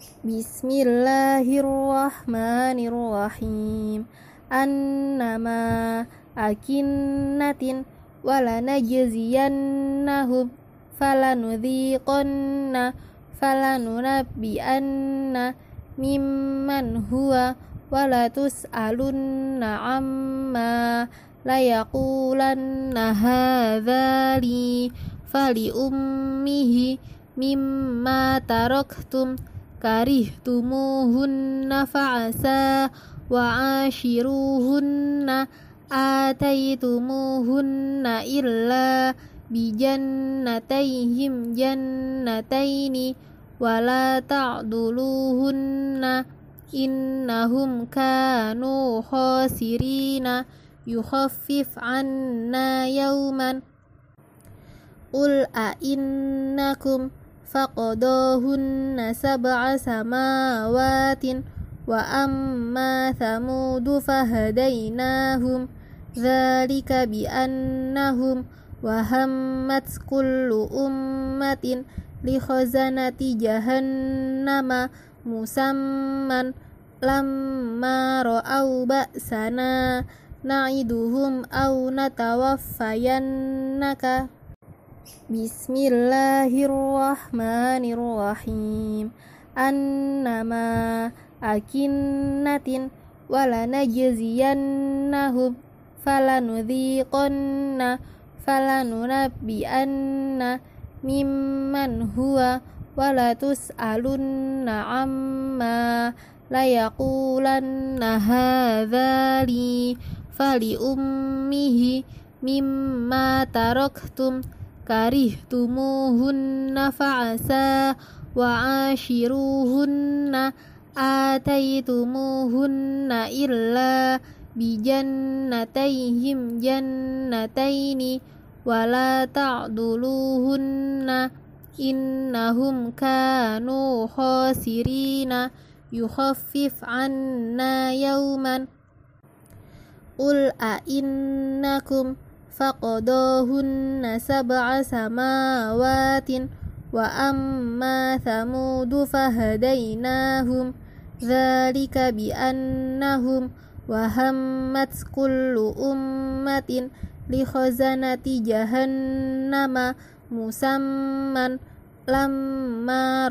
Bismillahirrahmanirrahim. Annama akinnatin walanajziyannahum falanudhiqanna falanunabbi'anna mimman huwa walatus'alunna amma layaqulanna hadha li fali ummihi mimma taraktum كرهتموهن فعسى وعاشروهن آتيتموهن إلا بجنتيهم جنتين ولا تعدلوهن إنهم كانوا خاسرين. يخفف عنا يوما. قل أئنكم فقضاهن سبع سماوات وأما ثمود فهديناهم ذلك بأنهم وهمت كل أمة لخزنة جهنم مسمى لما رأوا بأسنا نعدهم أو نتوفينك. Bismillahirrahmanirrahim. Annama akinnatin walanajziyannahum falanudhiqanna falanunabbi'anna mimman huwa walatus'alunna amma layaqulanna hadha li fali ummihi mimma taraktum كرهتموهن فعسى وعاشروهن آتيتموهن إلا بجنتيهم جنتين ولا تعدلوهن إنهم كانوا خاسرين. يخفف عنا يوما. قل أئنكم a innakum faqadahunna sab'a samawatin wa amma thamudu fahadainahum dhalika bi annahum wahammat kullu ummatin li khazanati jahannama musamman lamma